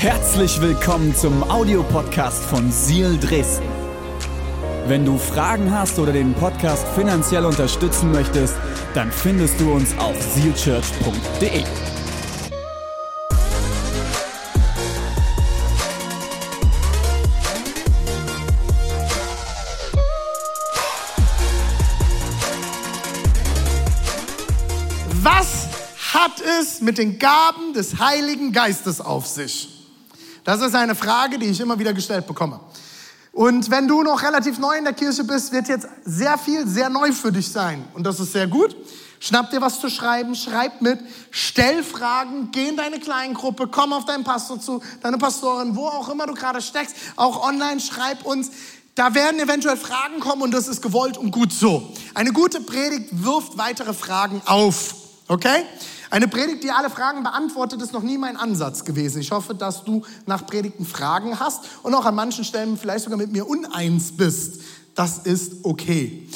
Herzlich willkommen zum Audiopodcast von Seal Dresden. Wenn du Fragen hast oder den Podcast finanziell unterstützen möchtest, dann findest du uns auf sealchurch.de. Was hat es mit den Gaben des Heiligen Geistes auf sich? Das ist eine Frage, die ich immer wieder gestellt bekomme. Und wenn du noch relativ neu in der Kirche bist, wird jetzt sehr viel sehr neu für dich sein. Und das ist sehr gut. Schnapp dir was zu schreiben, schreib mit, stell Fragen, geh in deine Kleingruppe, komm auf deinen Pastor zu, deine Pastorin, wo auch immer du gerade steckst, auch online, schreib uns. Da werden eventuell Fragen kommen und das ist gewollt und gut so. Eine gute Predigt wirft weitere Fragen auf. Okay? Eine Predigt, die alle Fragen beantwortet, ist noch nie mein Ansatz gewesen. Ich hoffe, dass du nach Predigten Fragen hast und auch an manchen Stellen vielleicht sogar mit mir uneins bist. Das ist okay.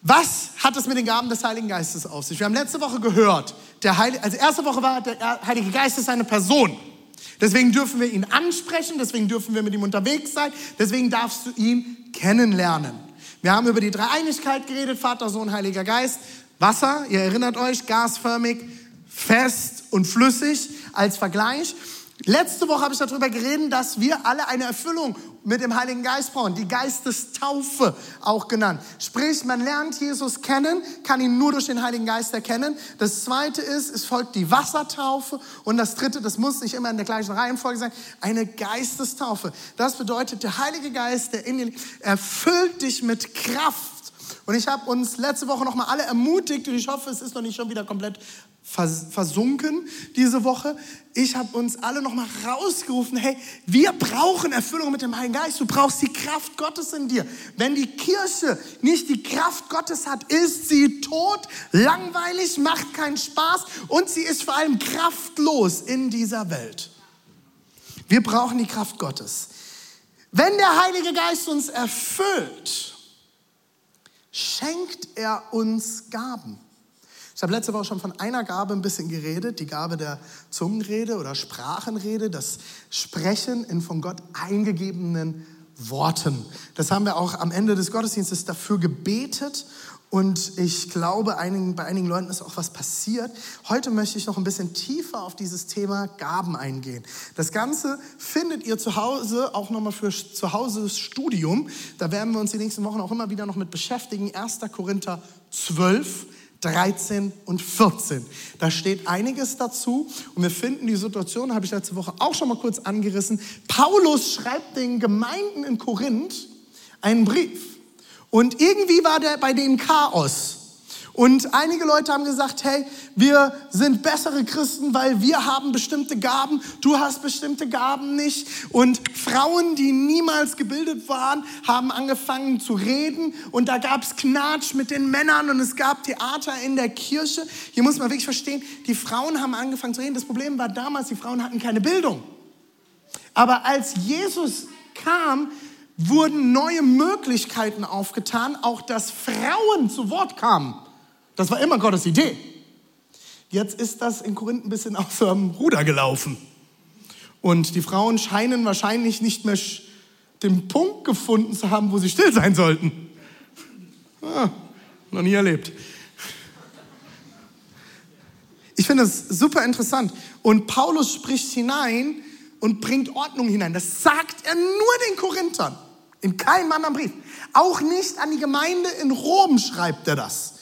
Was hat es mit den Gaben des Heiligen Geistes auf sich? Wir haben letzte Woche gehört, der Heilige, also erste Woche war, der Heilige Geist ist eine Person. Deswegen dürfen wir ihn ansprechen, deswegen dürfen wir mit ihm unterwegs sein, deswegen darfst du ihn kennenlernen. Wir haben über die Dreieinigkeit geredet, Vater, Sohn, Heiliger Geist. Wasser, ihr erinnert euch, gasförmig, fest und flüssig als Vergleich. Letzte Woche habe ich darüber geredet, dass wir alle eine Erfüllung mit dem Heiligen Geist brauchen, die Geistestaufe auch genannt. Sprich, man lernt Jesus kennen, kann ihn nur durch den Heiligen Geist erkennen. Das zweite ist, es folgt die Wassertaufe und das dritte, das muss nicht immer in der gleichen Reihenfolge sein, eine Geistestaufe. Das bedeutet, der Heilige Geist, der in dir erfüllt dich mit Kraft und ich habe uns letzte Woche nochmal alle ermutigt und ich hoffe, es ist noch nicht schon wieder komplett versunken diese Woche. Ich habe uns alle nochmal rausgerufen, hey, wir brauchen Erfüllung mit dem Heiligen Geist. Du brauchst die Kraft Gottes in dir. Wenn die Kirche nicht die Kraft Gottes hat, ist sie tot, langweilig, macht keinen Spaß und sie ist vor allem kraftlos in dieser Welt. Wir brauchen die Kraft Gottes. Wenn der Heilige Geist uns erfüllt, schenkt er uns Gaben. Ich habe letzte Woche schon von einer Gabe ein bisschen geredet, die Gabe der Zungenrede oder Sprachenrede, das Sprechen in von Gott eingegebenen Worten. Das haben wir auch am Ende des Gottesdienstes dafür gebetet und ich glaube, einigen, bei einigen Leuten ist auch was passiert. Heute möchte ich noch ein bisschen tiefer auf dieses Thema Gaben eingehen. Das Ganze findet ihr zu Hause auch nochmal für zu Hause Studium. Da werden wir uns die nächsten Wochen auch immer wieder noch mit beschäftigen. 1. Korinther 12. 13 und 14. Da steht einiges dazu und wir finden die Situation, habe ich letzte Woche auch schon mal kurz angerissen. Paulus schreibt den Gemeinden in Korinth einen Brief. Und irgendwie war der bei denen Chaos. Und einige Leute haben gesagt, hey, wir sind bessere Christen, weil wir haben bestimmte Gaben, du hast bestimmte Gaben nicht. Und Frauen, die niemals gebildet waren, haben angefangen zu reden und da gab es Knatsch mit den Männern und es gab Theater in der Kirche. Hier muss man wirklich verstehen, die Frauen haben angefangen zu reden. Das Problem war damals, die Frauen hatten keine Bildung. Aber als Jesus kam, wurden neue Möglichkeiten aufgetan, auch dass Frauen zu Wort kamen. Das war immer Gottes Idee. Jetzt ist das in Korinth ein bisschen aus dem Ruder gelaufen. Und die Frauen scheinen wahrscheinlich nicht mehr den Punkt gefunden zu haben, wo sie still sein sollten. Ah, noch nie erlebt. Ich finde das super interessant. Und Paulus spricht hinein und bringt Ordnung hinein. Das sagt er nur den Korinthern. In keinem anderen Brief. Auch nicht an die Gemeinde in Rom schreibt er das.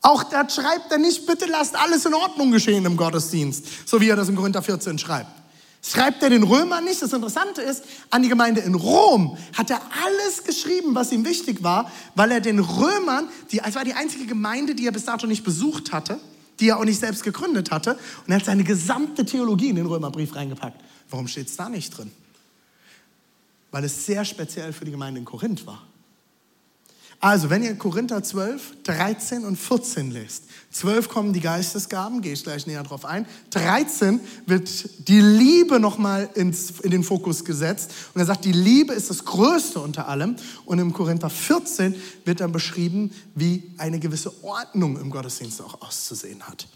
Auch da schreibt er nicht, bitte lasst alles in Ordnung geschehen im Gottesdienst, so wie er das in Korinther 14 schreibt. Schreibt er den Römern nicht. Das Interessante ist, an die Gemeinde in Rom hat er alles geschrieben, was ihm wichtig war, weil er den Römern, die, es war die einzige Gemeinde, die er bis dato nicht besucht hatte, die er auch nicht selbst gegründet hatte, und er hat seine gesamte Theologie in den Römerbrief reingepackt. Warum steht es da nicht drin? Weil es sehr speziell für die Gemeinde in Korinth war. Also, wenn ihr Korinther 12, 13 und 14 lest, 12 kommen die Geistesgaben, gehe ich gleich näher drauf ein. 13 wird die Liebe nochmal in den Fokus gesetzt. Und er sagt, die Liebe ist das Größte unter allem. Und im Korinther 14 wird dann beschrieben, wie eine gewisse Ordnung im Gottesdienst auch auszusehen hat.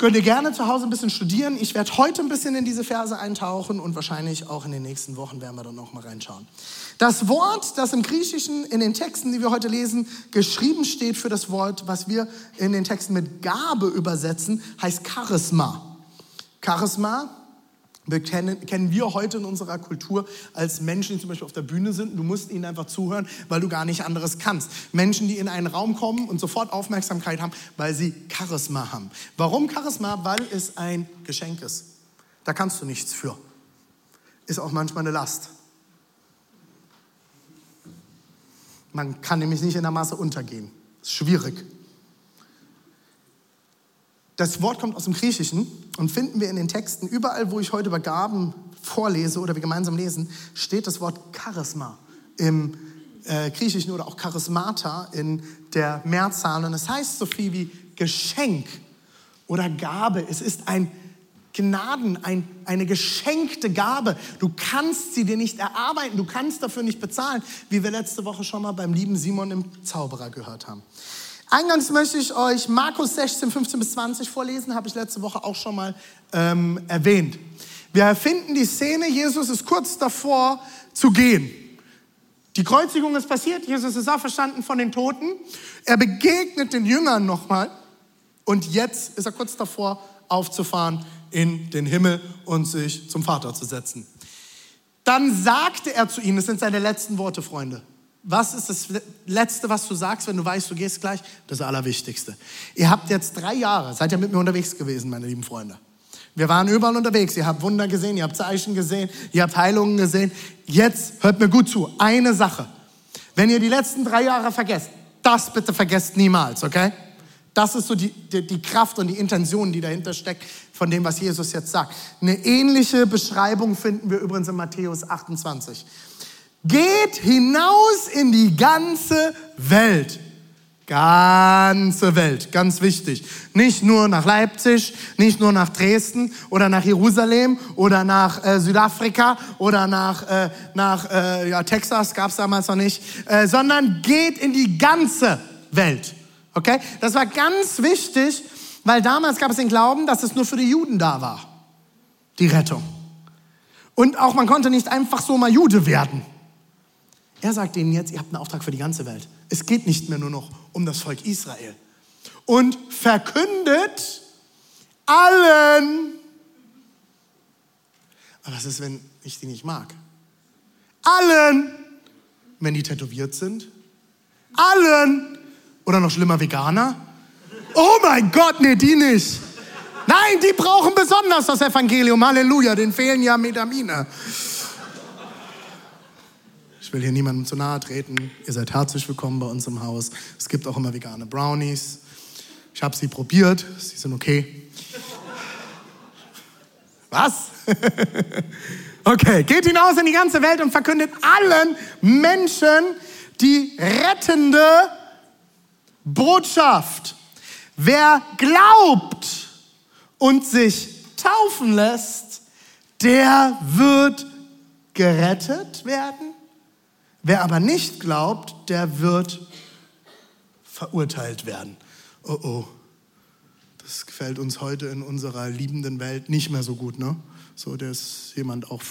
Könnt ihr gerne zu Hause ein bisschen studieren. Ich werde heute ein bisschen in diese Verse eintauchen und wahrscheinlich auch in den nächsten Wochen werden wir dann noch mal reinschauen. Das Wort, das im Griechischen in den Texten, die wir heute lesen, geschrieben steht für das Wort, was wir in den Texten mit Gabe übersetzen, heißt Charisma. Charisma wir kennen, kennen wir heute in unserer Kultur als Menschen, die zum Beispiel auf der Bühne sind. Du musst ihnen einfach zuhören, weil du gar nicht anderes kannst. Menschen, die in einen Raum kommen und sofort Aufmerksamkeit haben, weil sie Charisma haben. Warum Charisma? Weil es ein Geschenk ist. Da kannst du nichts für. Ist auch manchmal eine Last. Man kann nämlich nicht in der Masse untergehen. Ist schwierig. Das Wort kommt aus dem Griechischen und finden wir in den Texten, überall, wo ich heute über Gaben vorlese oder wir gemeinsam lesen, steht das Wort Charisma im äh, Griechischen oder auch Charismata in der Mehrzahl. Und es heißt so viel wie Geschenk oder Gabe. Es ist ein Gnaden, ein, eine geschenkte Gabe. Du kannst sie dir nicht erarbeiten, du kannst dafür nicht bezahlen, wie wir letzte Woche schon mal beim lieben Simon im Zauberer gehört haben. Eingangs möchte ich euch Markus 16, 15 bis 20 vorlesen, habe ich letzte Woche auch schon mal ähm, erwähnt. Wir finden die Szene, Jesus ist kurz davor zu gehen. Die Kreuzigung ist passiert, Jesus ist auferstanden von den Toten. Er begegnet den Jüngern nochmal und jetzt ist er kurz davor aufzufahren in den Himmel und sich zum Vater zu setzen. Dann sagte er zu ihnen, das sind seine letzten Worte, Freunde. Was ist das Letzte, was du sagst, wenn du weißt, du gehst gleich? Das Allerwichtigste. Ihr habt jetzt drei Jahre, seid ihr mit mir unterwegs gewesen, meine lieben Freunde. Wir waren überall unterwegs. Ihr habt Wunder gesehen, ihr habt Zeichen gesehen, ihr habt Heilungen gesehen. Jetzt hört mir gut zu. Eine Sache. Wenn ihr die letzten drei Jahre vergesst, das bitte vergesst niemals, okay? Das ist so die, die, die, Kraft und die Intention, die dahinter steckt von dem, was Jesus jetzt sagt. Eine ähnliche Beschreibung finden wir übrigens in Matthäus 28. Geht hinaus in die ganze Welt. Ganze Welt, ganz wichtig. Nicht nur nach Leipzig, nicht nur nach Dresden oder nach Jerusalem oder nach äh, Südafrika oder nach, äh, nach äh, ja, Texas, gab es damals noch nicht, äh, sondern geht in die ganze Welt. Okay? Das war ganz wichtig, weil damals gab es den Glauben, dass es nur für die Juden da war, die Rettung. Und auch man konnte nicht einfach so mal Jude werden. Er sagt ihnen jetzt, ihr habt einen Auftrag für die ganze Welt. Es geht nicht mehr nur noch um das Volk Israel. Und verkündet allen. Aber was ist, wenn ich die nicht mag? Allen, wenn die tätowiert sind. Allen. Oder noch schlimmer, Veganer. Oh mein Gott, nee, die nicht. Nein, die brauchen besonders das Evangelium. Halleluja, den fehlen ja Metamine. Ich will hier niemandem zu nahe treten. Ihr seid herzlich willkommen bei uns im Haus. Es gibt auch immer vegane Brownies. Ich habe sie probiert. Sie sind okay. Was? okay, geht hinaus in die ganze Welt und verkündet allen Menschen die rettende Botschaft. Wer glaubt und sich taufen lässt, der wird gerettet werden Wer aber nicht glaubt, der wird verurteilt werden. Oh oh, das gefällt uns heute in unserer liebenden Welt nicht mehr so gut, ne? So, dass jemand auch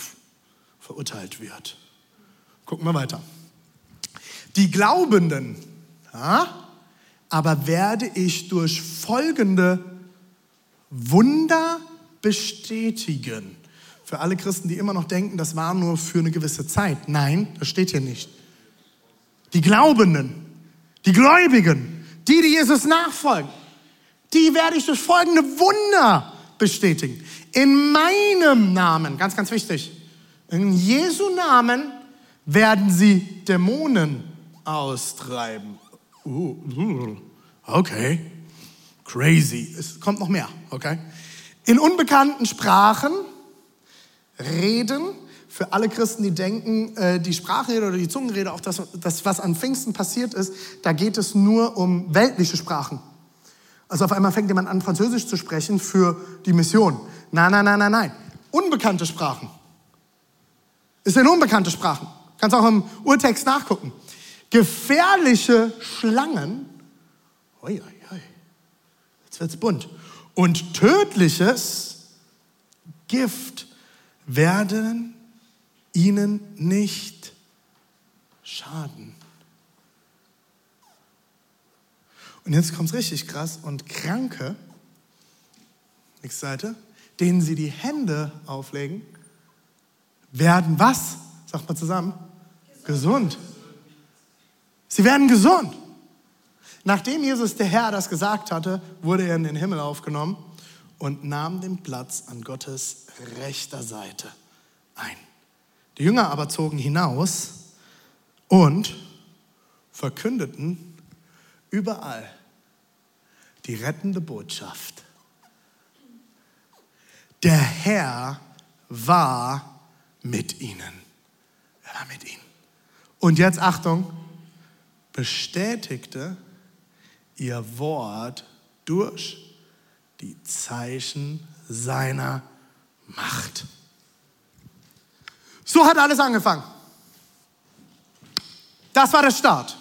verurteilt wird. Gucken wir weiter. Die Glaubenden, ja, aber werde ich durch folgende Wunder bestätigen. Für alle Christen, die immer noch denken, das war nur für eine gewisse Zeit. Nein, das steht hier nicht. Die Glaubenden, die Gläubigen, die, die Jesus nachfolgen, die werde ich durch folgende Wunder bestätigen. In meinem Namen, ganz, ganz wichtig, in Jesu Namen werden sie Dämonen austreiben. Uh, okay, crazy. Es kommt noch mehr, okay? In unbekannten Sprachen Reden. Für alle Christen, die denken, äh, die Sprachrede oder die Zungenrede, auch das, das, was an Pfingsten passiert ist, da geht es nur um weltliche Sprachen. Also auf einmal fängt jemand an, Französisch zu sprechen für die Mission. Nein, nein, nein, nein, nein. Unbekannte Sprachen. Es sind unbekannte Sprachen. Kannst auch im Urtext nachgucken. Gefährliche Schlangen. Ui, ui, ui. Jetzt wird's bunt und tödliches Gift werden ihnen nicht schaden. Und jetzt kommt es richtig krass. Und Kranke, nächste Seite, denen sie die Hände auflegen, werden was? Sagt mal zusammen. Gesund. Sie werden gesund. Nachdem Jesus der Herr das gesagt hatte, wurde er in den Himmel aufgenommen und nahm den Platz an Gottes rechter Seite ein. Die Jünger aber zogen hinaus und verkündeten überall die rettende Botschaft. Der Herr war mit ihnen. Er war mit ihnen. Und jetzt Achtung, bestätigte ihr Wort durch die Zeichen seiner Macht. So hat alles angefangen. Das war der Start.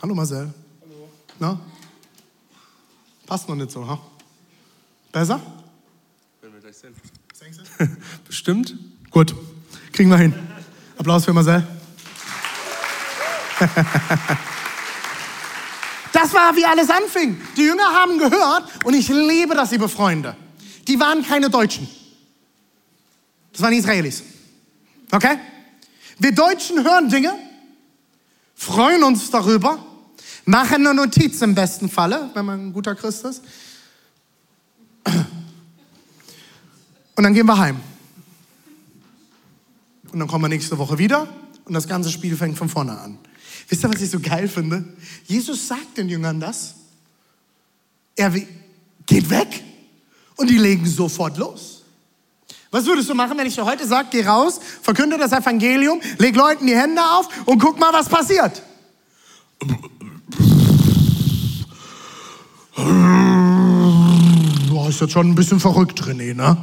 Hallo Marcel. Hallo. Na? Passt noch nicht so, ha? Besser? Wenn wir gleich sind. Bestimmt. Gut, kriegen wir hin. Applaus für Marcel. Das war, wie alles anfing. Die Jünger haben gehört und ich liebe das, liebe Freunde. Die waren keine Deutschen. Das waren Israelis. Okay? Wir Deutschen hören Dinge, freuen uns darüber, machen eine Notiz im besten Falle, wenn man ein guter Christ ist. Und dann gehen wir heim. Und dann kommen wir nächste Woche wieder und das ganze Spiel fängt von vorne an. Wisst ihr, was ich so geil finde? Jesus sagt den Jüngern das. Er geht weg und die legen sofort los. Was würdest du machen, wenn ich dir heute sage, geh raus, verkünde das Evangelium, leg Leuten die Hände auf und guck mal, was passiert? Du ist jetzt schon ein bisschen verrückt, René, ne?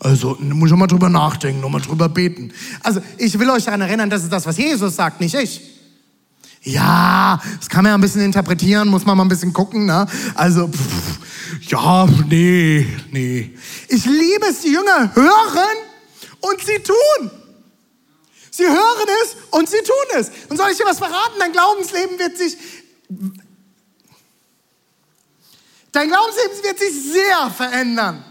Also, muss ich mal drüber nachdenken, nochmal drüber beten. Also, ich will euch daran erinnern, das ist das, was Jesus sagt, nicht ich. Ja, das kann man ja ein bisschen interpretieren, muss man mal ein bisschen gucken, ne? Also, pff, ja, nee, nee. Ich liebe es, die Jünger hören und sie tun. Sie hören es und sie tun es. Und soll ich dir was verraten? Dein Glaubensleben wird sich, dein Glaubensleben wird sich sehr verändern.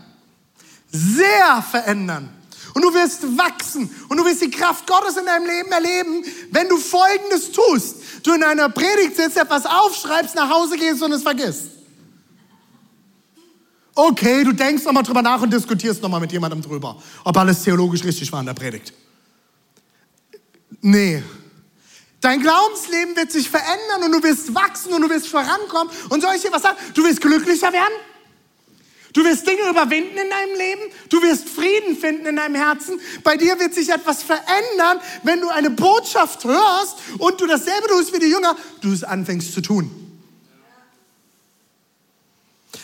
Sehr verändern. Und du wirst wachsen und du wirst die Kraft Gottes in deinem Leben erleben, wenn du Folgendes tust. Du in einer Predigt sitzt, etwas aufschreibst, nach Hause gehst und es vergisst. Okay, du denkst nochmal drüber nach und diskutierst nochmal mit jemandem drüber, ob alles theologisch richtig war in der Predigt. Nee. Dein Glaubensleben wird sich verändern und du wirst wachsen und du wirst vorankommen. Und soll ich dir was sagen? Du wirst glücklicher werden. Du wirst Dinge überwinden in deinem Leben. Du wirst Frieden finden in deinem Herzen. Bei dir wird sich etwas verändern, wenn du eine Botschaft hörst und du dasselbe tust wie die Jünger, du es anfängst zu tun.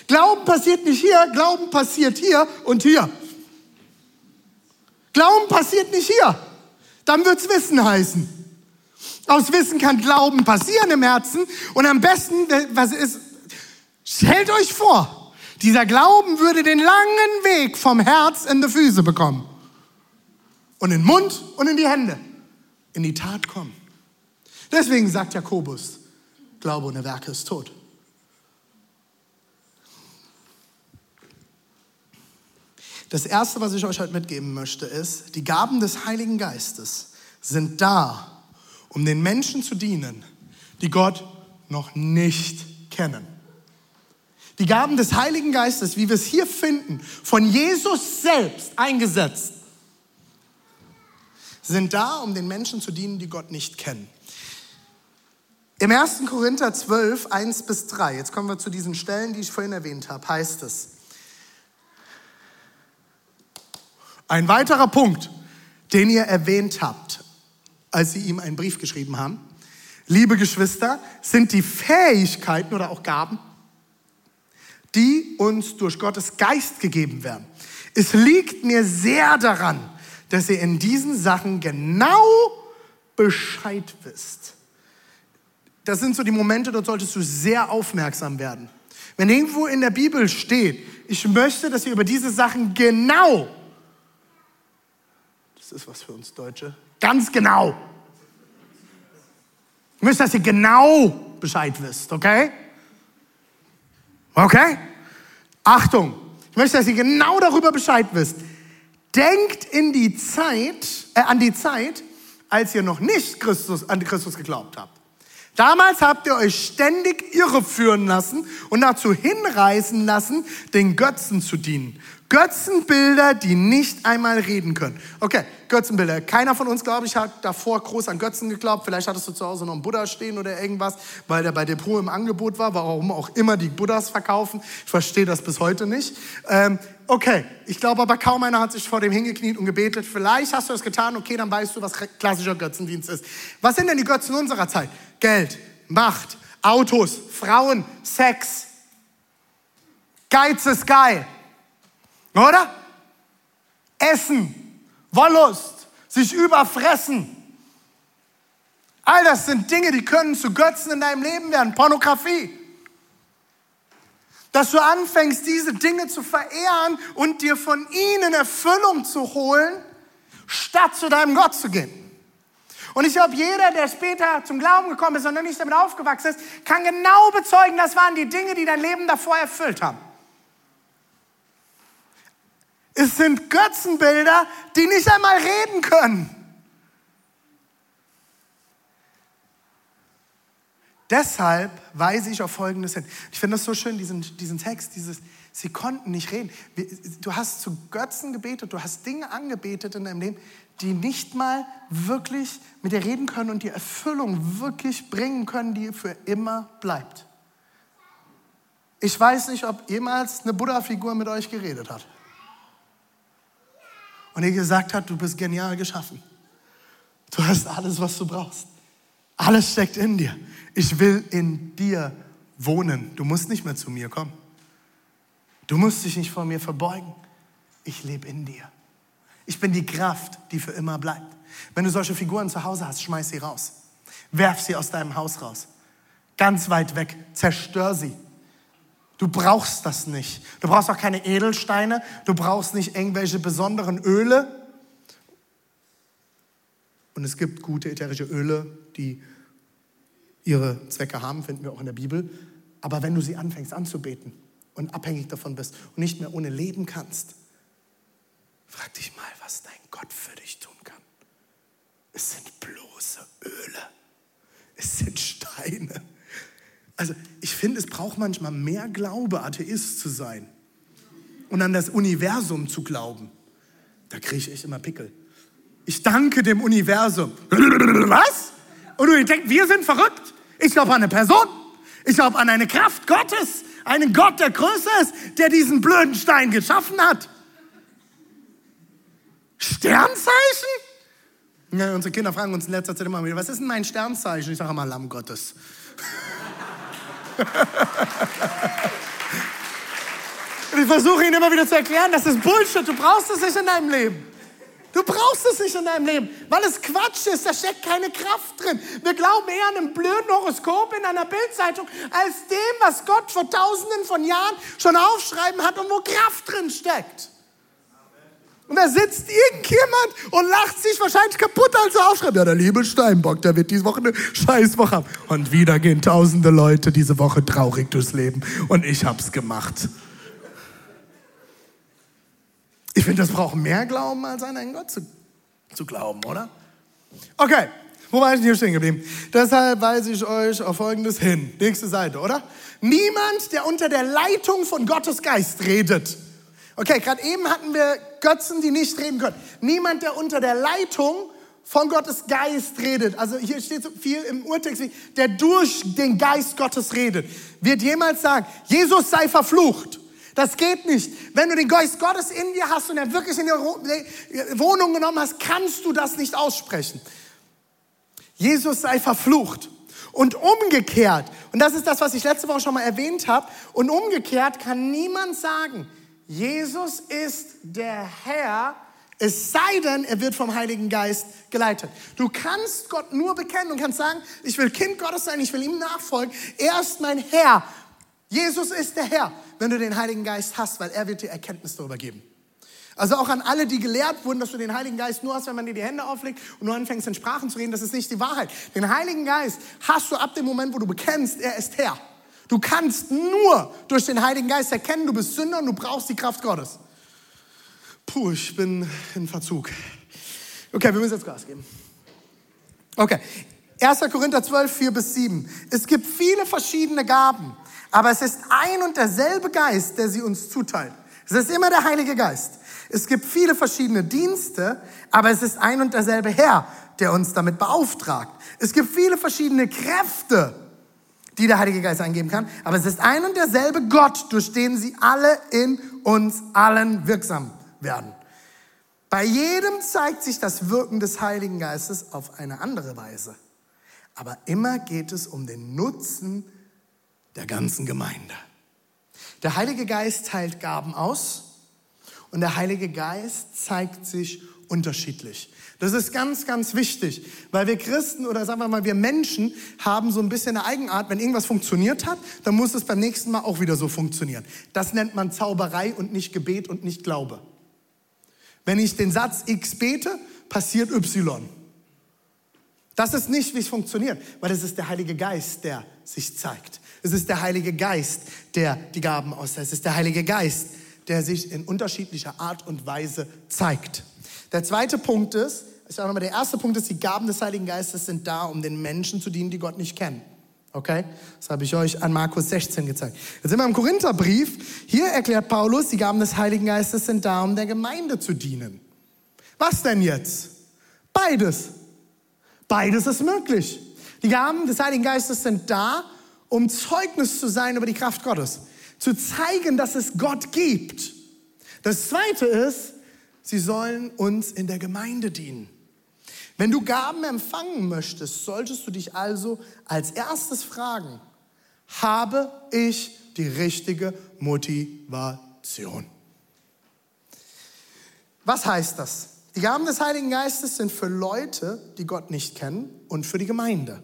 Glauben passiert nicht hier, Glauben passiert hier und hier. Glauben passiert nicht hier. Dann wird es Wissen heißen. Aus Wissen kann Glauben passieren im Herzen. Und am besten, was ist, stellt euch vor, dieser Glauben würde den langen Weg vom Herz in die Füße bekommen. Und in den Mund und in die Hände. In die Tat kommen. Deswegen sagt Jakobus, Glaube ohne Werke ist tot. Das Erste, was ich euch heute mitgeben möchte, ist, die Gaben des Heiligen Geistes sind da, um den Menschen zu dienen, die Gott noch nicht kennen. Die Gaben des Heiligen Geistes, wie wir es hier finden, von Jesus selbst eingesetzt, sind da, um den Menschen zu dienen, die Gott nicht kennen. Im 1. Korinther 12, 1 bis 3, jetzt kommen wir zu diesen Stellen, die ich vorhin erwähnt habe, heißt es, ein weiterer Punkt, den ihr erwähnt habt, als sie ihm einen Brief geschrieben haben, liebe Geschwister, sind die Fähigkeiten oder auch Gaben, die uns durch Gottes Geist gegeben werden. Es liegt mir sehr daran, dass ihr in diesen Sachen genau Bescheid wisst. Das sind so die Momente, dort solltest du sehr aufmerksam werden. Wenn irgendwo in der Bibel steht, ich möchte, dass ihr über diese Sachen genau, das ist was für uns Deutsche, ganz genau, ich möchte, dass ihr genau Bescheid wisst, okay? Okay? Achtung, ich möchte, dass ihr genau darüber Bescheid wisst. Denkt in die Zeit, äh, an die Zeit, als ihr noch nicht Christus, an Christus geglaubt habt. Damals habt ihr euch ständig irreführen lassen und dazu hinreißen lassen, den Götzen zu dienen. Götzenbilder, die nicht einmal reden können. Okay, Götzenbilder. Keiner von uns, glaube ich, hat davor groß an Götzen geglaubt. Vielleicht hattest du zu Hause noch einen Buddha stehen oder irgendwas, weil der bei Depot im Angebot war, warum auch immer die Buddhas verkaufen. Ich verstehe das bis heute nicht. Ähm, okay, ich glaube aber kaum einer hat sich vor dem hingekniet und gebetet. Vielleicht hast du das getan, okay, dann weißt du, was klassischer Götzendienst ist. Was sind denn die Götzen unserer Zeit? Geld, Macht, Autos, Frauen, Sex. Geiz ist geil. Oder? Essen, Wollust, sich überfressen. All das sind Dinge, die können zu Götzen in deinem Leben werden. Pornografie. Dass du anfängst, diese Dinge zu verehren und dir von ihnen Erfüllung zu holen, statt zu deinem Gott zu gehen. Und ich glaube, jeder, der später zum Glauben gekommen ist und noch nicht damit aufgewachsen ist, kann genau bezeugen, das waren die Dinge, die dein Leben davor erfüllt haben. Es sind Götzenbilder, die nicht einmal reden können. Deshalb weise ich auf Folgendes hin. Ich finde das so schön, diesen, diesen Text, dieses, sie konnten nicht reden. Du hast zu Götzen gebetet, du hast Dinge angebetet in deinem Leben, die nicht mal wirklich mit dir reden können und die Erfüllung wirklich bringen können, die für immer bleibt. Ich weiß nicht, ob jemals eine Buddha-Figur mit euch geredet hat und er gesagt hat, du bist genial geschaffen. Du hast alles, was du brauchst. Alles steckt in dir. Ich will in dir wohnen. Du musst nicht mehr zu mir kommen. Du musst dich nicht vor mir verbeugen. Ich lebe in dir. Ich bin die Kraft, die für immer bleibt. Wenn du solche Figuren zu Hause hast, schmeiß sie raus. Werf sie aus deinem Haus raus. Ganz weit weg. Zerstör sie. Du brauchst das nicht. Du brauchst auch keine Edelsteine. Du brauchst nicht irgendwelche besonderen Öle. Und es gibt gute ätherische Öle, die ihre Zwecke haben, finden wir auch in der Bibel. Aber wenn du sie anfängst anzubeten und abhängig davon bist und nicht mehr ohne leben kannst, frag dich mal, was dein Gott für dich tun kann. Es sind bloße Öle. Es sind Steine. Also ich finde, es braucht manchmal mehr Glaube, Atheist zu sein und an das Universum zu glauben. Da kriege ich echt immer Pickel. Ich danke dem Universum. Was? Und du denkst, wir sind verrückt. Ich glaube an eine Person. Ich glaube an eine Kraft Gottes. Einen Gott, der größer ist, der diesen blöden Stein geschaffen hat. Sternzeichen? Ja, unsere Kinder fragen uns in letzter Zeit immer wieder, was ist denn mein Sternzeichen? Ich sage immer Lamm Gottes. Und ich versuche ihnen immer wieder zu erklären, das ist Bullshit, du brauchst es nicht in deinem Leben. Du brauchst es nicht in deinem Leben, weil es Quatsch ist, da steckt keine Kraft drin. Wir glauben eher an einem blöden Horoskop in einer Bildzeitung als dem, was Gott vor tausenden von Jahren schon aufschreiben hat und wo Kraft drin steckt. Und da sitzt irgendjemand und lacht sich wahrscheinlich kaputt, als er aufschreibt. Ja, der liebe Steinbock, der wird diese Woche eine Scheißwoche haben. Und wieder gehen tausende Leute diese Woche traurig durchs Leben. Und ich hab's gemacht. Ich finde, das braucht mehr Glauben, als an einen Gott zu, zu glauben, oder? Okay, wo war ich denn hier stehen geblieben? Deshalb weise ich euch auf Folgendes hin. Nächste Seite, oder? Niemand, der unter der Leitung von Gottes Geist redet, Okay, gerade eben hatten wir Götzen, die nicht reden können. Niemand, der unter der Leitung von Gottes Geist redet, also hier steht so viel im Urtext, der durch den Geist Gottes redet, wird jemals sagen, Jesus sei verflucht. Das geht nicht. Wenn du den Geist Gottes in dir hast und er wirklich in die Wohnung genommen hast, kannst du das nicht aussprechen. Jesus sei verflucht. Und umgekehrt, und das ist das, was ich letzte Woche schon mal erwähnt habe, und umgekehrt kann niemand sagen, Jesus ist der Herr, es sei denn, er wird vom Heiligen Geist geleitet. Du kannst Gott nur bekennen und kannst sagen, ich will Kind Gottes sein, ich will ihm nachfolgen. Er ist mein Herr. Jesus ist der Herr, wenn du den Heiligen Geist hast, weil er wird dir Erkenntnis darüber geben. Also auch an alle, die gelehrt wurden, dass du den Heiligen Geist nur hast, wenn man dir die Hände auflegt und du anfängst in Sprachen zu reden, das ist nicht die Wahrheit. Den Heiligen Geist hast du ab dem Moment, wo du bekennst, er ist Herr. Du kannst nur durch den Heiligen Geist erkennen, du bist Sünder und du brauchst die Kraft Gottes. Puh, ich bin in Verzug. Okay, wir müssen jetzt Gas geben. Okay, 1. Korinther 12, 4 bis 7. Es gibt viele verschiedene Gaben, aber es ist ein und derselbe Geist, der sie uns zuteilt. Es ist immer der Heilige Geist. Es gibt viele verschiedene Dienste, aber es ist ein und derselbe Herr, der uns damit beauftragt. Es gibt viele verschiedene Kräfte, die der Heilige Geist eingeben kann, aber es ist ein und derselbe Gott, durch den sie alle in uns allen wirksam werden. Bei jedem zeigt sich das Wirken des Heiligen Geistes auf eine andere Weise. Aber immer geht es um den Nutzen der ganzen Gemeinde. Der Heilige Geist teilt Gaben aus und der Heilige Geist zeigt sich unterschiedlich. Das ist ganz, ganz wichtig, weil wir Christen oder sagen wir mal, wir Menschen haben so ein bisschen eine Eigenart, wenn irgendwas funktioniert hat, dann muss es beim nächsten Mal auch wieder so funktionieren. Das nennt man Zauberei und nicht Gebet und nicht Glaube. Wenn ich den Satz X bete, passiert Y. Das ist nicht, wie es funktioniert, weil es ist der Heilige Geist, der sich zeigt. Es ist der Heilige Geist, der die Gaben auslässt. Es ist der Heilige Geist, der sich in unterschiedlicher Art und Weise zeigt. Der zweite Punkt ist, ich sage nochmal, der erste Punkt ist, die Gaben des Heiligen Geistes sind da, um den Menschen zu dienen, die Gott nicht kennen. Okay? Das habe ich euch an Markus 16 gezeigt. Jetzt sind wir im Korintherbrief. Hier erklärt Paulus, die Gaben des Heiligen Geistes sind da, um der Gemeinde zu dienen. Was denn jetzt? Beides. Beides ist möglich. Die Gaben des Heiligen Geistes sind da, um Zeugnis zu sein über die Kraft Gottes. Zu zeigen, dass es Gott gibt. Das zweite ist, sie sollen uns in der Gemeinde dienen. Wenn du Gaben empfangen möchtest, solltest du dich also als erstes fragen, habe ich die richtige Motivation? Was heißt das? Die Gaben des Heiligen Geistes sind für Leute, die Gott nicht kennen und für die Gemeinde.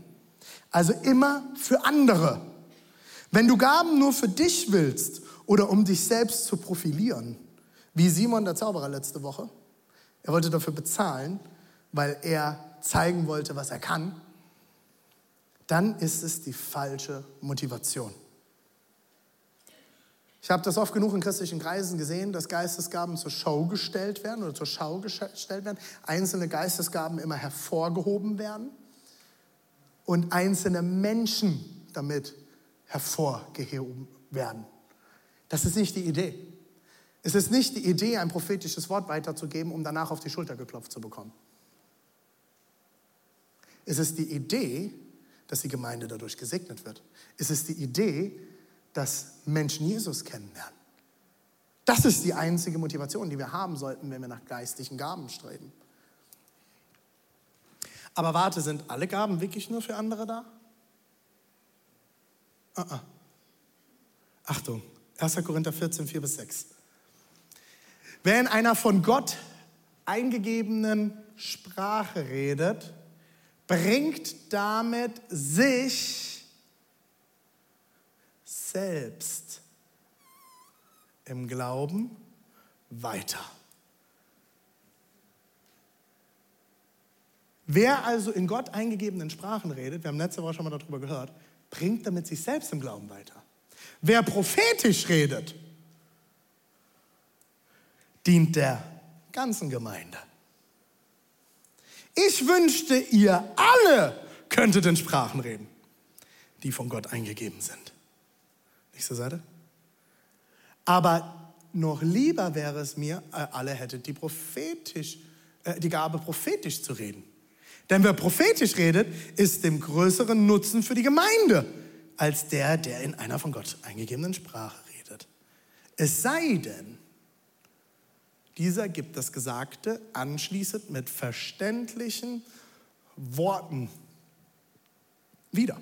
Also immer für andere. Wenn du Gaben nur für dich willst oder um dich selbst zu profilieren, wie Simon der Zauberer letzte Woche, er wollte dafür bezahlen, weil er zeigen wollte, was er kann, dann ist es die falsche Motivation. Ich habe das oft genug in christlichen Kreisen gesehen, dass Geistesgaben zur Show gestellt werden oder zur Schau gestellt werden, einzelne Geistesgaben immer hervorgehoben werden und einzelne Menschen damit hervorgehoben werden. Das ist nicht die Idee. Es ist nicht die Idee, ein prophetisches Wort weiterzugeben, um danach auf die Schulter geklopft zu bekommen. Es ist die Idee, dass die Gemeinde dadurch gesegnet wird. Es ist die Idee, dass Menschen Jesus kennenlernen. Das ist die einzige Motivation, die wir haben sollten, wenn wir nach geistlichen Gaben streben. Aber warte, sind alle Gaben wirklich nur für andere da? Uh -uh. Achtung, 1. Korinther 14, 4 bis 6. Wer in einer von Gott eingegebenen Sprache redet, bringt damit sich selbst im Glauben weiter. Wer also in Gott eingegebenen Sprachen redet, wir haben letzte Woche schon mal darüber gehört, bringt damit sich selbst im Glauben weiter. Wer prophetisch redet, dient der ganzen Gemeinde. Ich wünschte, ihr alle könntet in Sprachen reden, die von Gott eingegeben sind. Nächste Seite. Aber noch lieber wäre es mir, äh, alle hättet die prophetisch, äh, die Gabe prophetisch zu reden. Denn wer prophetisch redet, ist dem größeren Nutzen für die Gemeinde als der, der in einer von Gott eingegebenen Sprache redet. Es sei denn, dieser gibt das Gesagte anschließend mit verständlichen Worten wieder.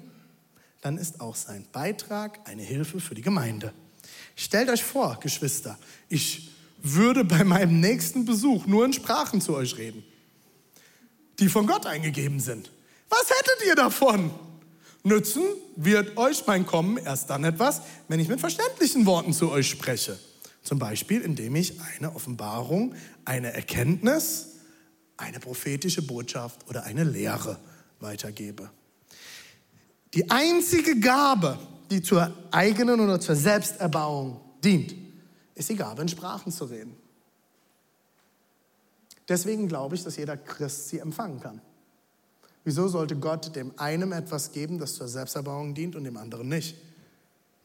Dann ist auch sein Beitrag eine Hilfe für die Gemeinde. Stellt euch vor, Geschwister, ich würde bei meinem nächsten Besuch nur in Sprachen zu euch reden, die von Gott eingegeben sind. Was hättet ihr davon? Nützen wird euch mein Kommen erst dann etwas, wenn ich mit verständlichen Worten zu euch spreche. Zum Beispiel, indem ich eine Offenbarung, eine Erkenntnis, eine prophetische Botschaft oder eine Lehre weitergebe. Die einzige Gabe, die zur eigenen oder zur Selbsterbauung dient, ist die Gabe, in Sprachen zu reden. Deswegen glaube ich, dass jeder Christ sie empfangen kann. Wieso sollte Gott dem einen etwas geben, das zur Selbsterbauung dient und dem anderen nicht?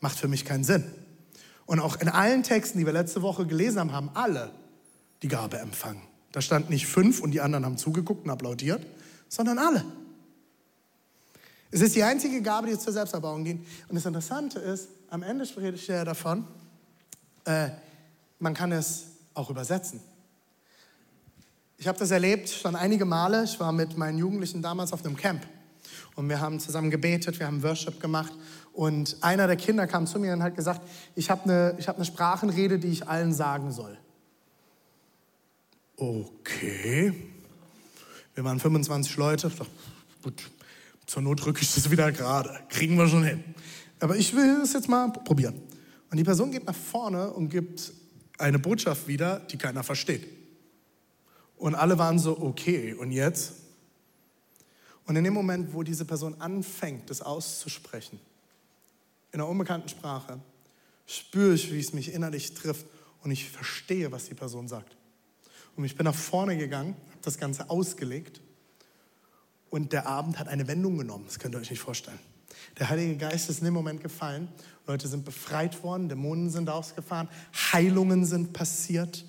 Macht für mich keinen Sinn. Und auch in allen Texten, die wir letzte Woche gelesen haben, haben alle die Gabe empfangen. Da stand nicht fünf und die anderen haben zugeguckt und applaudiert, sondern alle. Es ist die einzige Gabe, die zur Selbsterbauung dient. Und das Interessante ist, am Ende ich ja davon, äh, man kann es auch übersetzen. Ich habe das erlebt schon einige Male. Ich war mit meinen Jugendlichen damals auf einem Camp und wir haben zusammen gebetet, wir haben Worship gemacht und einer der Kinder kam zu mir und hat gesagt, ich habe eine, hab eine Sprachenrede, die ich allen sagen soll. Okay. Wir waren 25 Leute. Gut, zur Not drücke ich das wieder gerade. Kriegen wir schon hin. Aber ich will es jetzt mal probieren. Und die Person geht nach vorne und gibt eine Botschaft wieder, die keiner versteht. Und alle waren so, okay, und jetzt? Und in dem Moment, wo diese Person anfängt, das auszusprechen, in einer unbekannten Sprache, spüre ich, wie es mich innerlich trifft und ich verstehe, was die Person sagt. Und ich bin nach vorne gegangen, habe das Ganze ausgelegt und der Abend hat eine Wendung genommen. Das könnt ihr euch nicht vorstellen. Der Heilige Geist ist in dem Moment gefallen. Leute sind befreit worden, Dämonen sind ausgefahren, Heilungen sind passiert.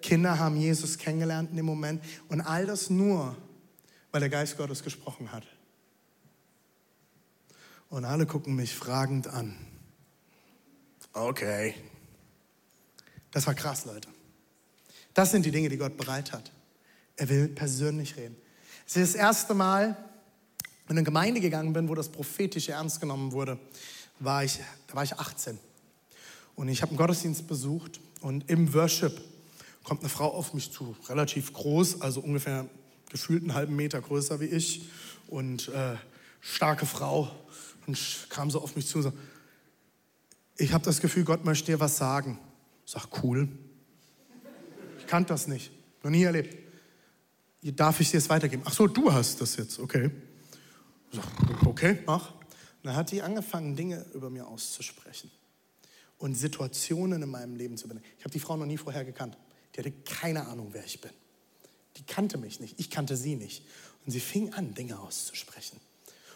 Kinder haben Jesus kennengelernt in dem Moment. Und all das nur, weil der Geist Gottes gesprochen hat. Und alle gucken mich fragend an. Okay. Das war krass, Leute. Das sind die Dinge, die Gott bereit hat. Er will persönlich reden. Es ist das erste Mal, wenn ich in eine Gemeinde gegangen bin, wo das Prophetische ernst genommen wurde, war ich, da war ich 18. Und ich habe einen Gottesdienst besucht und im Worship kommt eine Frau auf mich zu, relativ groß, also ungefähr gefühlt einen halben Meter größer wie ich und äh, starke Frau und kam so auf mich zu und so, ich habe das Gefühl, Gott möchte dir was sagen. Ich sag, cool. Ich kannte das nicht, noch nie erlebt. Darf ich dir es weitergeben? Ach so, du hast das jetzt, okay. Ich sag, okay, mach. Und dann hat die angefangen, Dinge über mir auszusprechen und Situationen in meinem Leben zu benennen. Ich habe die Frau noch nie vorher gekannt. Die hatte keine Ahnung, wer ich bin. Die kannte mich nicht, ich kannte sie nicht. Und sie fing an, Dinge auszusprechen.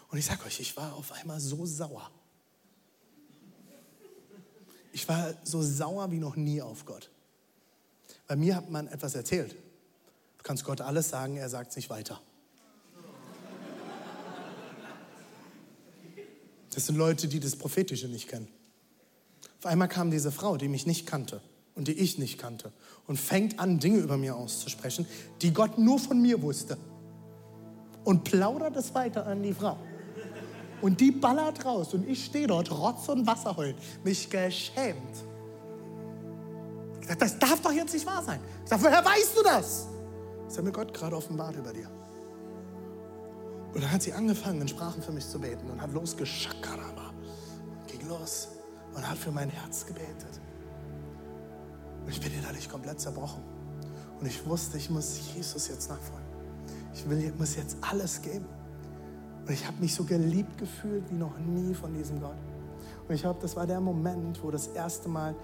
Und ich sage euch, ich war auf einmal so sauer. Ich war so sauer wie noch nie auf Gott. Bei mir hat man etwas erzählt. Du kannst Gott alles sagen, er sagt es nicht weiter. Das sind Leute, die das Prophetische nicht kennen. Auf einmal kam diese Frau, die mich nicht kannte und die ich nicht kannte und fängt an, Dinge über mir auszusprechen, die Gott nur von mir wusste. Und plaudert es weiter an die Frau. Und die ballert raus und ich stehe dort, Rotz und Wasser heulen, mich geschämt. Ich sag, das darf doch jetzt nicht wahr sein. Ich sage, woher weißt du das? Das hat mir Gott gerade offenbart über dir. Und dann hat sie angefangen, in Sprachen für mich zu beten und hat losgeschakarama. Ging los und hat für mein Herz gebetet. Und ich bin innerlich komplett zerbrochen. Und ich wusste, ich muss Jesus jetzt nachfolgen. Ich will, muss jetzt alles geben. Und ich habe mich so geliebt gefühlt wie noch nie von diesem Gott. Und ich glaube, das war der Moment, wo das erste Mal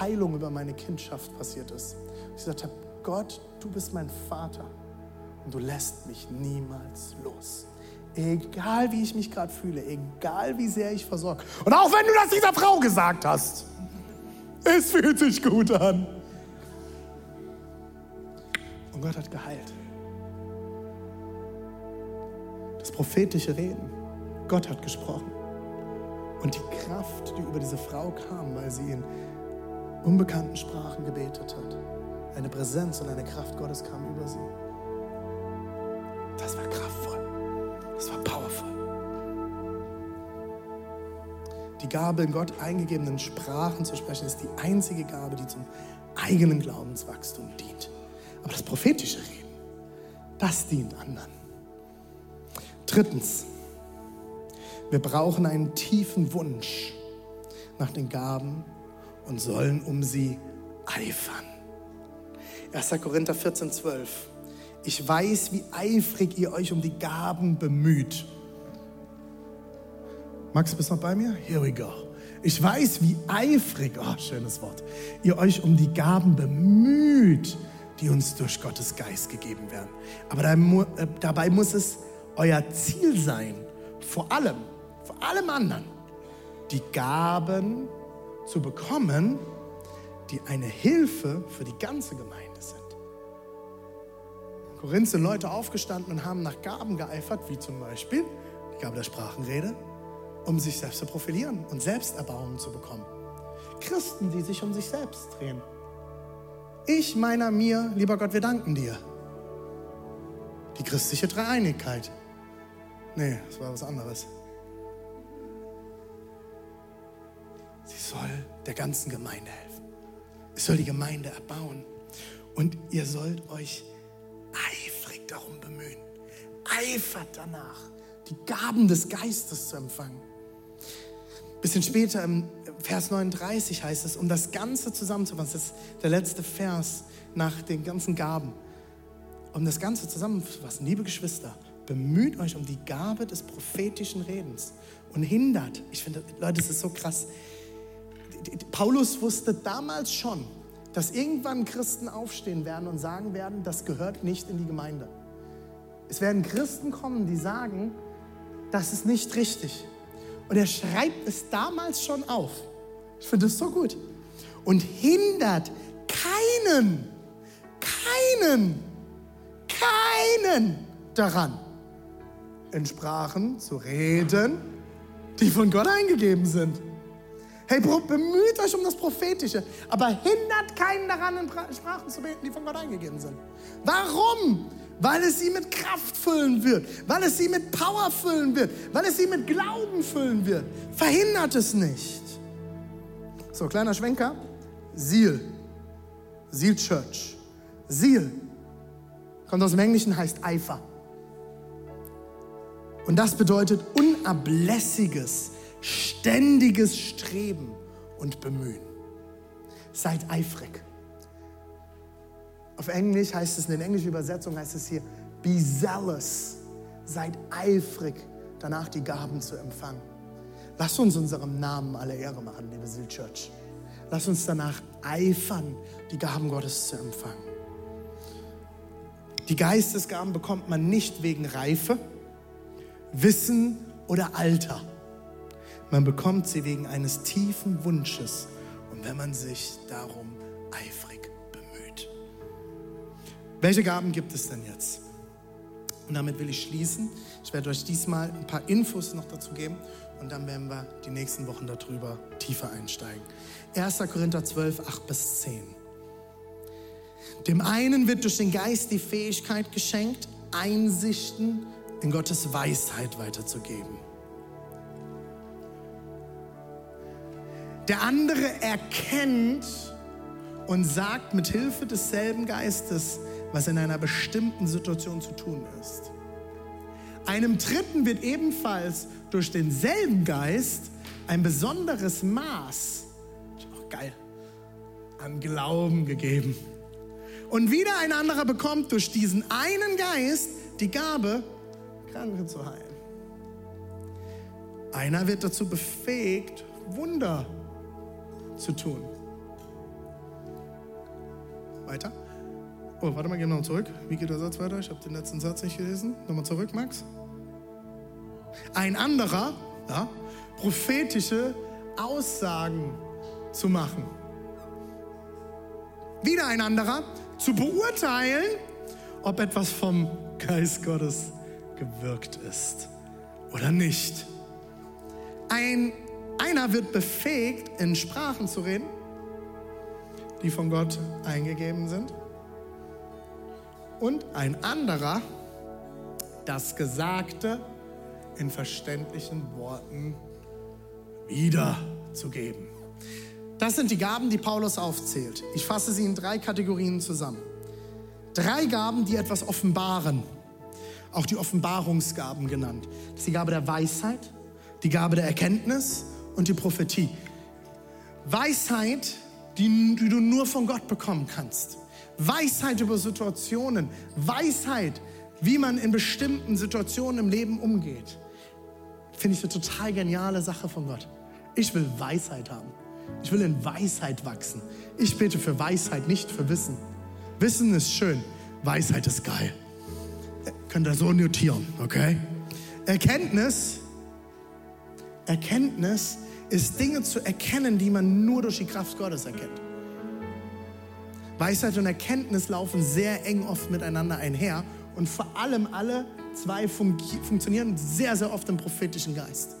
Heilung über meine Kindschaft passiert ist. Ich gesagt habe, Gott, du bist mein Vater und du lässt mich niemals los. Egal wie ich mich gerade fühle, egal wie sehr ich versorge. Und auch wenn du das dieser Frau gesagt hast. Es fühlt sich gut an. Und Gott hat geheilt. Prophetische Reden. Gott hat gesprochen. Und die Kraft, die über diese Frau kam, weil sie in unbekannten Sprachen gebetet hat, eine Präsenz und eine Kraft Gottes kam über sie. Das war kraftvoll. Das war powerful. Die Gabe, in Gott eingegebenen Sprachen zu sprechen, ist die einzige Gabe, die zum eigenen Glaubenswachstum dient. Aber das prophetische Reden, das dient anderen. Drittens, Wir brauchen einen tiefen Wunsch nach den Gaben und sollen um sie eifern. 1. Korinther 14, 12. Ich weiß, wie eifrig ihr euch um die Gaben bemüht. Max, bist du noch bei mir? Here we go. Ich weiß, wie eifrig, oh, schönes Wort, ihr euch um die Gaben bemüht, die uns durch Gottes Geist gegeben werden. Aber äh, dabei muss es euer Ziel sein, vor allem, vor allem anderen, die Gaben zu bekommen, die eine Hilfe für die ganze Gemeinde sind. In Korinth sind Leute aufgestanden und haben nach Gaben geeifert, wie zum Beispiel die Gabe der Sprachenrede, um sich selbst zu profilieren und Selbsterbauung zu bekommen. Christen, die sich um sich selbst drehen. Ich, meiner, mir, lieber Gott, wir danken dir. Die christliche Dreieinigkeit. Nee, das war was anderes. Sie soll der ganzen Gemeinde helfen. Es soll die Gemeinde erbauen. Und ihr sollt euch eifrig darum bemühen. Eifert danach, die Gaben des Geistes zu empfangen. Bisschen später im Vers 39 heißt es, um das Ganze zusammenzufassen, das ist der letzte Vers nach den ganzen Gaben. Um das Ganze zusammenzufassen, liebe Geschwister, bemüht euch um die Gabe des prophetischen Redens und hindert, ich finde, Leute, das ist so krass, Paulus wusste damals schon, dass irgendwann Christen aufstehen werden und sagen werden, das gehört nicht in die Gemeinde. Es werden Christen kommen, die sagen, das ist nicht richtig. Und er schreibt es damals schon auf. Ich finde es so gut. Und hindert keinen, keinen, keinen daran, in Sprachen zu reden, die von Gott eingegeben sind. Hey, bemüht euch um das Prophetische, aber hindert keinen daran, in Sprachen zu beten, die von Gott eingegeben sind. Warum? Weil es sie mit Kraft füllen wird, weil es sie mit Power füllen wird, weil es sie mit Glauben füllen wird. Verhindert es nicht. So, kleiner Schwenker. Seal. Seal Church. Seal. Kommt aus dem Englischen, heißt Eifer. Und das bedeutet unablässiges, ständiges Streben und Bemühen. Seid eifrig. Auf Englisch heißt es, in der englischen Übersetzung heißt es hier, be zealous. Seid eifrig, danach die Gaben zu empfangen. Lass uns unserem Namen alle Ehre machen, liebe Seal Church. Lass uns danach eifern, die Gaben Gottes zu empfangen. Die Geistesgaben bekommt man nicht wegen Reife, Wissen oder Alter. Man bekommt sie wegen eines tiefen Wunsches und wenn man sich darum eifrig bemüht. Welche Gaben gibt es denn jetzt? Und damit will ich schließen. Ich werde euch diesmal ein paar Infos noch dazu geben und dann werden wir die nächsten Wochen darüber tiefer einsteigen. 1. Korinther 12, 8 bis 10. Dem einen wird durch den Geist die Fähigkeit geschenkt, Einsichten in Gottes Weisheit weiterzugeben. Der andere erkennt und sagt mit Hilfe desselben Geistes, was in einer bestimmten Situation zu tun ist. Einem Dritten wird ebenfalls durch denselben Geist ein besonderes Maß, auch geil, an Glauben gegeben. Und wieder ein anderer bekommt durch diesen einen Geist die Gabe, Kranke zu heilen. Einer wird dazu befähigt, Wunder zu tun. Weiter. Oh, warte mal, gehen wir noch zurück. Wie geht der Satz weiter? Ich habe den letzten Satz nicht gelesen. Nochmal zurück, Max. Ein anderer, ja, prophetische Aussagen zu machen. Wieder ein anderer, zu beurteilen, ob etwas vom Geist Gottes gewirkt ist oder nicht. Ein einer wird befähigt, in Sprachen zu reden, die von Gott eingegeben sind. Und ein anderer, das Gesagte in verständlichen Worten wiederzugeben. Das sind die Gaben, die Paulus aufzählt. Ich fasse sie in drei Kategorien zusammen. Drei Gaben, die etwas offenbaren. Auch die Offenbarungsgaben genannt. Das ist die Gabe der Weisheit, die Gabe der Erkenntnis und die Prophetie. Weisheit, die, die du nur von Gott bekommen kannst. Weisheit über Situationen. Weisheit, wie man in bestimmten Situationen im Leben umgeht. Finde ich eine total geniale Sache von Gott. Ich will Weisheit haben. Ich will in Weisheit wachsen. Ich bete für Weisheit, nicht für Wissen. Wissen ist schön, Weisheit ist geil. Könnt ihr so notieren, okay? Erkenntnis, Erkenntnis ist Dinge zu erkennen, die man nur durch die Kraft Gottes erkennt. Weisheit und Erkenntnis laufen sehr eng oft miteinander einher und vor allem alle zwei fun funktionieren sehr, sehr oft im prophetischen Geist.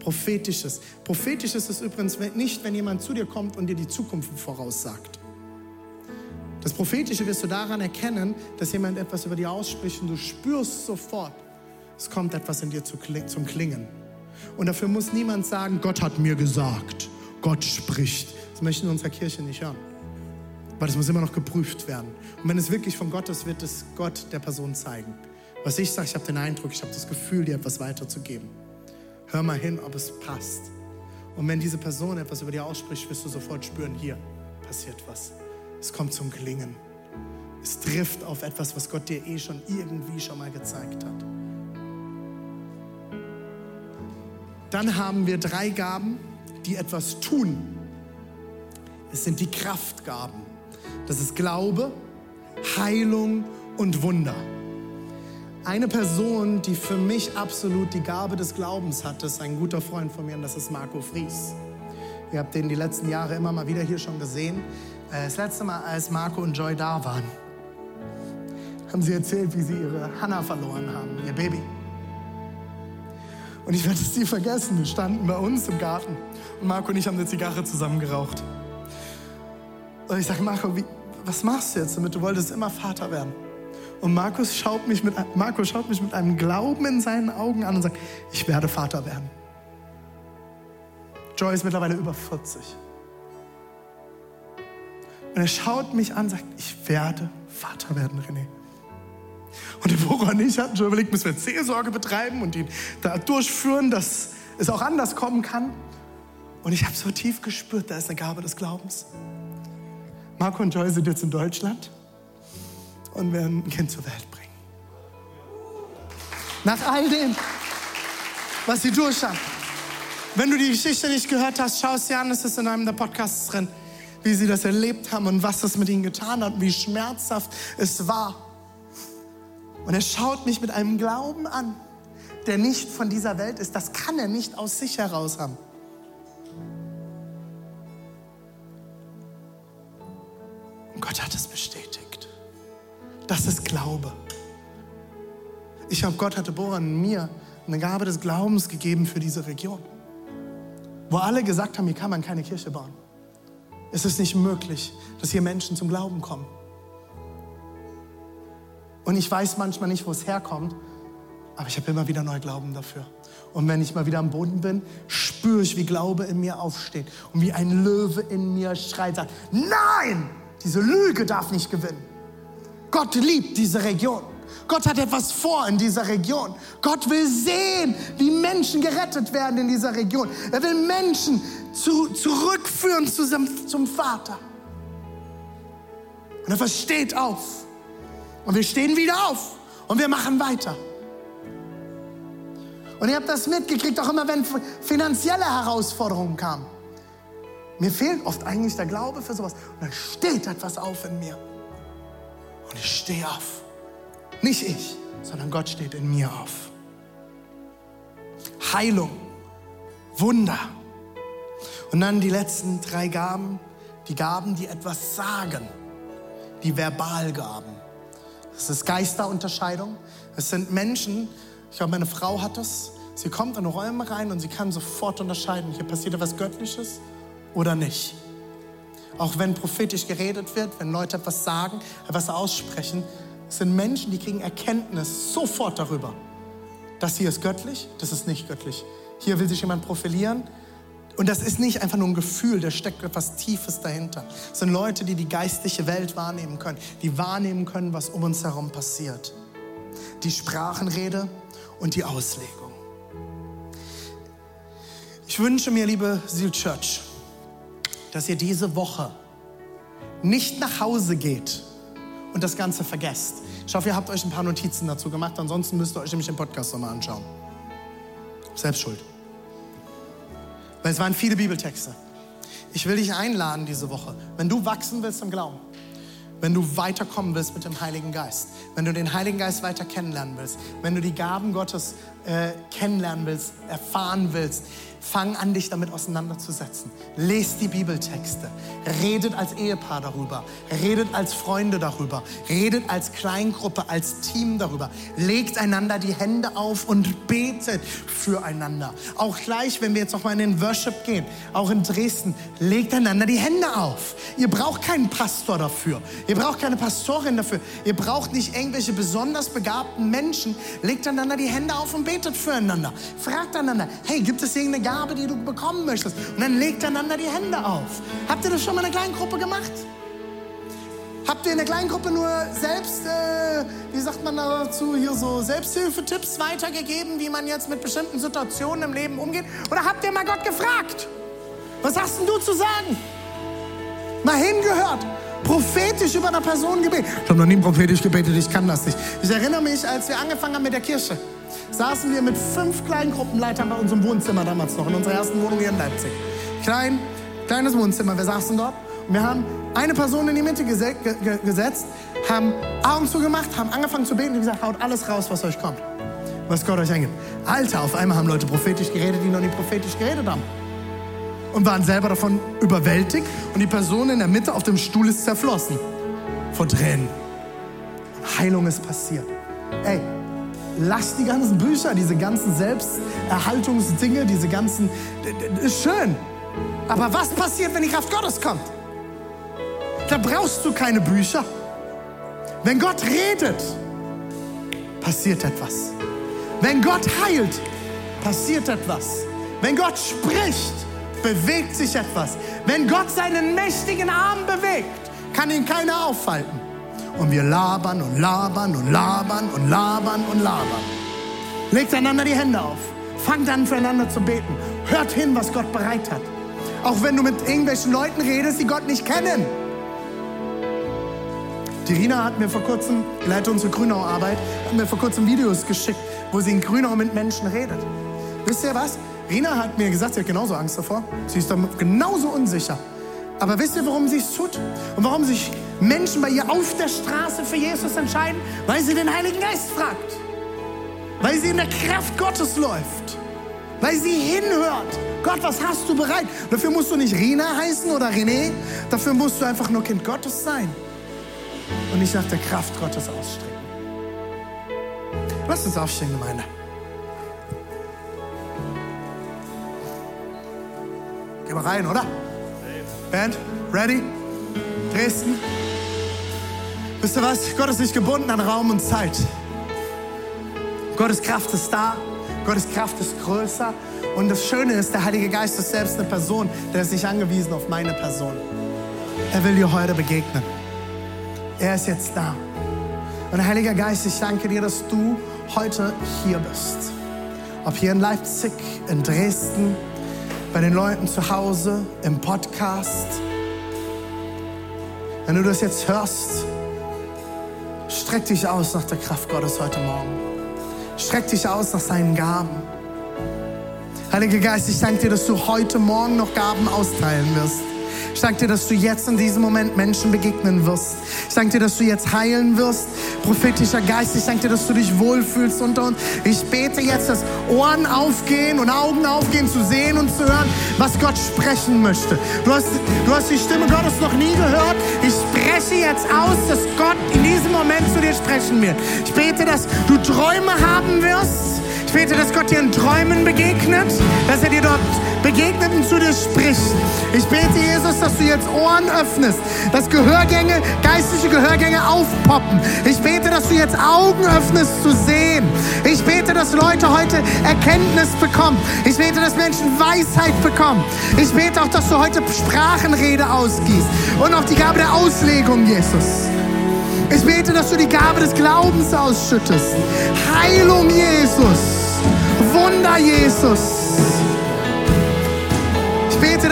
Prophetisches. Prophetisches ist übrigens nicht, wenn jemand zu dir kommt und dir die Zukunft voraussagt. Das Prophetische wirst du daran erkennen, dass jemand etwas über dir ausspricht und du spürst sofort, es kommt etwas in dir zum Klingen. Und dafür muss niemand sagen, Gott hat mir gesagt, Gott spricht. Das möchten wir in unserer Kirche nicht hören. Weil das muss immer noch geprüft werden. Und wenn es wirklich von Gott ist, wird es Gott der Person zeigen. Was ich sage, ich habe den Eindruck, ich habe das Gefühl, dir etwas weiterzugeben. Hör mal hin, ob es passt. Und wenn diese Person etwas über dir ausspricht, wirst du sofort spüren, hier passiert was. Es kommt zum Klingen. Es trifft auf etwas, was Gott dir eh schon irgendwie schon mal gezeigt hat. Dann haben wir drei Gaben, die etwas tun. Es sind die Kraftgaben. Das ist Glaube, Heilung und Wunder. Eine Person, die für mich absolut die Gabe des Glaubens hat, ist ein guter Freund von mir und das ist Marco Fries. Ihr habt den die letzten Jahre immer mal wieder hier schon gesehen. Äh, das letzte Mal, als Marco und Joy da waren, haben sie erzählt, wie sie ihre Hannah verloren haben, ihr Baby. Und ich werde es nie vergessen. Wir standen bei uns im Garten und Marco und ich haben eine Zigarre zusammen geraucht. Und ich sage, Marco, wie, was machst du jetzt damit? Du wolltest immer Vater werden. Und Markus schaut mich mit, Marco schaut mich mit einem Glauben in seinen Augen an und sagt, ich werde Vater werden. Joy ist mittlerweile über 40. Und er schaut mich an und sagt, ich werde Vater werden, René. Und Deborah und ich hatten schon überlegt, müssen wir Seelsorge betreiben und ihn da durchführen, dass es auch anders kommen kann. Und ich habe so tief gespürt, da ist eine Gabe des Glaubens. Marco und Joy sind jetzt in Deutschland und werden ein Kind zur Welt bringen. Nach all dem, was sie durchhaben. Wenn du die Geschichte nicht gehört hast, schau es dir an, es ist in einem der Podcasts drin, wie sie das erlebt haben und was das mit ihnen getan hat, wie schmerzhaft es war. Und er schaut mich mit einem Glauben an, der nicht von dieser Welt ist. Das kann er nicht aus sich heraus haben. Und Gott hat es bestätigt. Das ist Glaube. Ich habe Gott hatte Boran mir eine Gabe des Glaubens gegeben für diese Region. Wo alle gesagt haben, hier kann man keine Kirche bauen. Es ist nicht möglich, dass hier Menschen zum Glauben kommen. Und ich weiß manchmal nicht, wo es herkommt, aber ich habe immer wieder neu Glauben dafür. Und wenn ich mal wieder am Boden bin, spüre ich, wie Glaube in mir aufsteht und wie ein Löwe in mir schreit, sagt, nein, diese Lüge darf nicht gewinnen. Gott liebt diese Region. Gott hat etwas vor in dieser Region. Gott will sehen, wie Menschen gerettet werden in dieser Region. Er will Menschen zu, zurückführen zu, zum Vater. Und er versteht auf. Und wir stehen wieder auf und wir machen weiter. Und ihr habt das mitgekriegt, auch immer wenn finanzielle Herausforderungen kamen. Mir fehlt oft eigentlich der Glaube für sowas. Und dann steht etwas auf in mir. Und ich stehe auf. Nicht ich, sondern Gott steht in mir auf. Heilung, Wunder. Und dann die letzten drei Gaben, die Gaben, die etwas sagen, die Verbalgaben. Das ist Geisterunterscheidung. Es sind Menschen, ich glaube, meine Frau hat das. Sie kommt in Räume rein und sie kann sofort unterscheiden, hier passiert etwas Göttliches oder nicht. Auch wenn prophetisch geredet wird, wenn Leute etwas sagen, etwas aussprechen, es sind Menschen, die kriegen Erkenntnis sofort darüber. Das hier ist göttlich, das ist nicht göttlich. Hier will sich jemand profilieren, und das ist nicht einfach nur ein Gefühl, da steckt etwas Tiefes dahinter. Es sind Leute, die die geistliche Welt wahrnehmen können, die wahrnehmen können, was um uns herum passiert. Die Sprachenrede und die Auslegung. Ich wünsche mir, liebe Seal Church, dass ihr diese Woche nicht nach Hause geht und das Ganze vergesst. Ich hoffe, ihr habt euch ein paar Notizen dazu gemacht, ansonsten müsst ihr euch nämlich den Podcast nochmal anschauen. Selbst schuld. Weil es waren viele Bibeltexte. Ich will dich einladen diese Woche, wenn du wachsen willst im Glauben, wenn du weiterkommen willst mit dem Heiligen Geist, wenn du den Heiligen Geist weiter kennenlernen willst, wenn du die Gaben Gottes äh, kennenlernen willst, erfahren willst, fang an, dich damit auseinanderzusetzen. Lest die Bibeltexte. Redet als Ehepaar darüber. Redet als Freunde darüber. Redet als Kleingruppe, als Team darüber. Legt einander die Hände auf und betet füreinander. Auch gleich, wenn wir jetzt nochmal in den Worship gehen, auch in Dresden, legt einander die Hände auf. Ihr braucht keinen Pastor dafür. Ihr braucht keine Pastorin dafür. Ihr braucht nicht irgendwelche besonders begabten Menschen. Legt einander die Hände auf und betet füreinander. Fragt einander, hey, gibt es irgendeine Gabe, die du bekommen möchtest? Und dann legt einander die Hände auf. Habt ihr das schon mal in einer Kleingruppe gemacht? Habt ihr in der Kleingruppe nur selbst, äh, wie sagt man dazu, hier so Selbsthilfetipps weitergegeben, wie man jetzt mit bestimmten Situationen im Leben umgeht? Oder habt ihr mal Gott gefragt? Was hast denn du zu sagen? Mal hingehört, prophetisch über eine Person gebetet. Ich habe noch nie prophetisch gebetet, ich kann das nicht. Ich erinnere mich, als wir angefangen haben mit der Kirche, saßen wir mit fünf kleinen Gruppenleitern bei unserem Wohnzimmer damals noch, in unserer ersten Wohnung hier in Leipzig. Klein, kleines Wohnzimmer, wir saßen dort und wir haben eine Person in die Mitte gese ge gesetzt, haben Augen zugemacht, haben angefangen zu beten und gesagt, haut alles raus, was euch kommt, was Gott euch eingibt. Alter, auf einmal haben Leute prophetisch geredet, die noch nie prophetisch geredet haben. Und waren selber davon überwältigt und die Person in der Mitte auf dem Stuhl ist zerflossen. Vor Tränen. Heilung ist passiert. Ey, lass die ganzen Bücher, diese ganzen Selbsterhaltungsdinge, diese ganzen, ist schön. Aber was passiert, wenn die Kraft Gottes kommt? Da brauchst du keine Bücher. Wenn Gott redet, passiert etwas. Wenn Gott heilt, passiert etwas. Wenn Gott spricht, bewegt sich etwas. Wenn Gott seinen mächtigen Arm bewegt, kann ihn keiner aufhalten. Und wir labern und labern und labern und labern und labern. Legt einander die Hände auf. Fangt an, füreinander zu beten. Hört hin, was Gott bereit hat. Auch wenn du mit irgendwelchen Leuten redest, die Gott nicht kennen. Die Rina hat mir vor kurzem, die leitet unsere Grünau-Arbeit, hat mir vor kurzem Videos geschickt, wo sie in Grünau mit Menschen redet. Wisst ihr was? Rina hat mir gesagt, sie hat genauso Angst davor. Sie ist genauso unsicher. Aber wisst ihr, warum sie es tut? Und warum sich Menschen bei ihr auf der Straße für Jesus entscheiden? Weil sie den Heiligen Geist fragt. Weil sie in der Kraft Gottes läuft. Weil sie hinhört. Gott, was hast du bereit? Dafür musst du nicht Rina heißen oder René. Dafür musst du einfach nur Kind Gottes sein. Und nicht nach der Kraft Gottes ausstrecken. Lass uns aufstehen, Gemeinde. Gehen wir rein, oder? Band, ready? Dresden? Wisst ihr was? Gott ist nicht gebunden an Raum und Zeit. Gottes Kraft ist da. Gottes Kraft ist größer. Und das Schöne ist, der Heilige Geist ist selbst eine Person. Der ist nicht angewiesen auf meine Person. Er will dir heute begegnen. Er ist jetzt da. Und Heiliger Geist, ich danke dir, dass du heute hier bist. Ob hier in Leipzig, in Dresden, bei den Leuten zu Hause, im Podcast. Wenn du das jetzt hörst, streck dich aus nach der Kraft Gottes heute Morgen. Streck dich aus nach seinen Gaben. Heiliger Geist, ich danke dir, dass du heute Morgen noch Gaben austeilen wirst. Ich danke dir, dass du jetzt in diesem Moment Menschen begegnen wirst. Ich danke dir, dass du jetzt heilen wirst. Prophetischer Geist, ich danke dir, dass du dich wohlfühlst unter uns. Ich bete jetzt, dass Ohren aufgehen und Augen aufgehen, zu sehen und zu hören, was Gott sprechen möchte. Du hast, du hast die Stimme Gottes noch nie gehört. Ich spreche jetzt aus, dass Gott in diesem Moment zu dir sprechen wird. Ich bete, dass du Träume haben wirst. Ich bete, dass Gott dir in Träumen begegnet, dass er dir dort begegnet und zu dir spricht. Ich bete, Jesus, dass du jetzt Ohren öffnest, dass Gehörgänge, geistliche Gehörgänge aufpoppen. Ich bete, dass du jetzt Augen öffnest zu sehen. Ich bete, dass Leute heute Erkenntnis bekommen. Ich bete, dass Menschen Weisheit bekommen. Ich bete auch, dass du heute Sprachenrede ausgießt und auch die Gabe der Auslegung, Jesus. Ich bete, dass du die Gabe des Glaubens ausschüttest. Heilung, Jesus. Wunder, Jesus.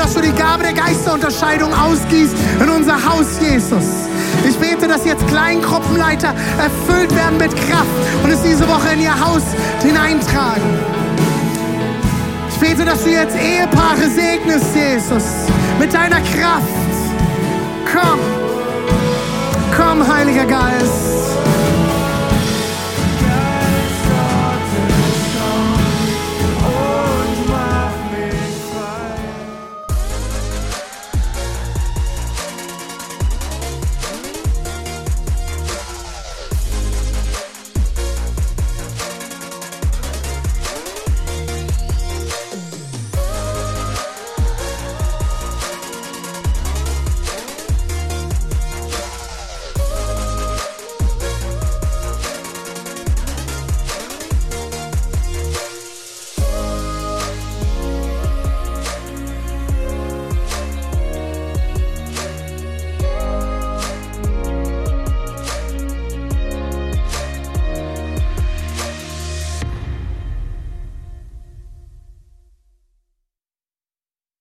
dass du die Gabe der Geisterunterscheidung ausgießt in unser Haus, Jesus. Ich bete, dass jetzt Kleingruppenleiter erfüllt werden mit Kraft und es diese Woche in ihr Haus hineintragen. Ich bete, dass du jetzt Ehepaare segnest, Jesus, mit deiner Kraft. Komm, komm, Heiliger Geist.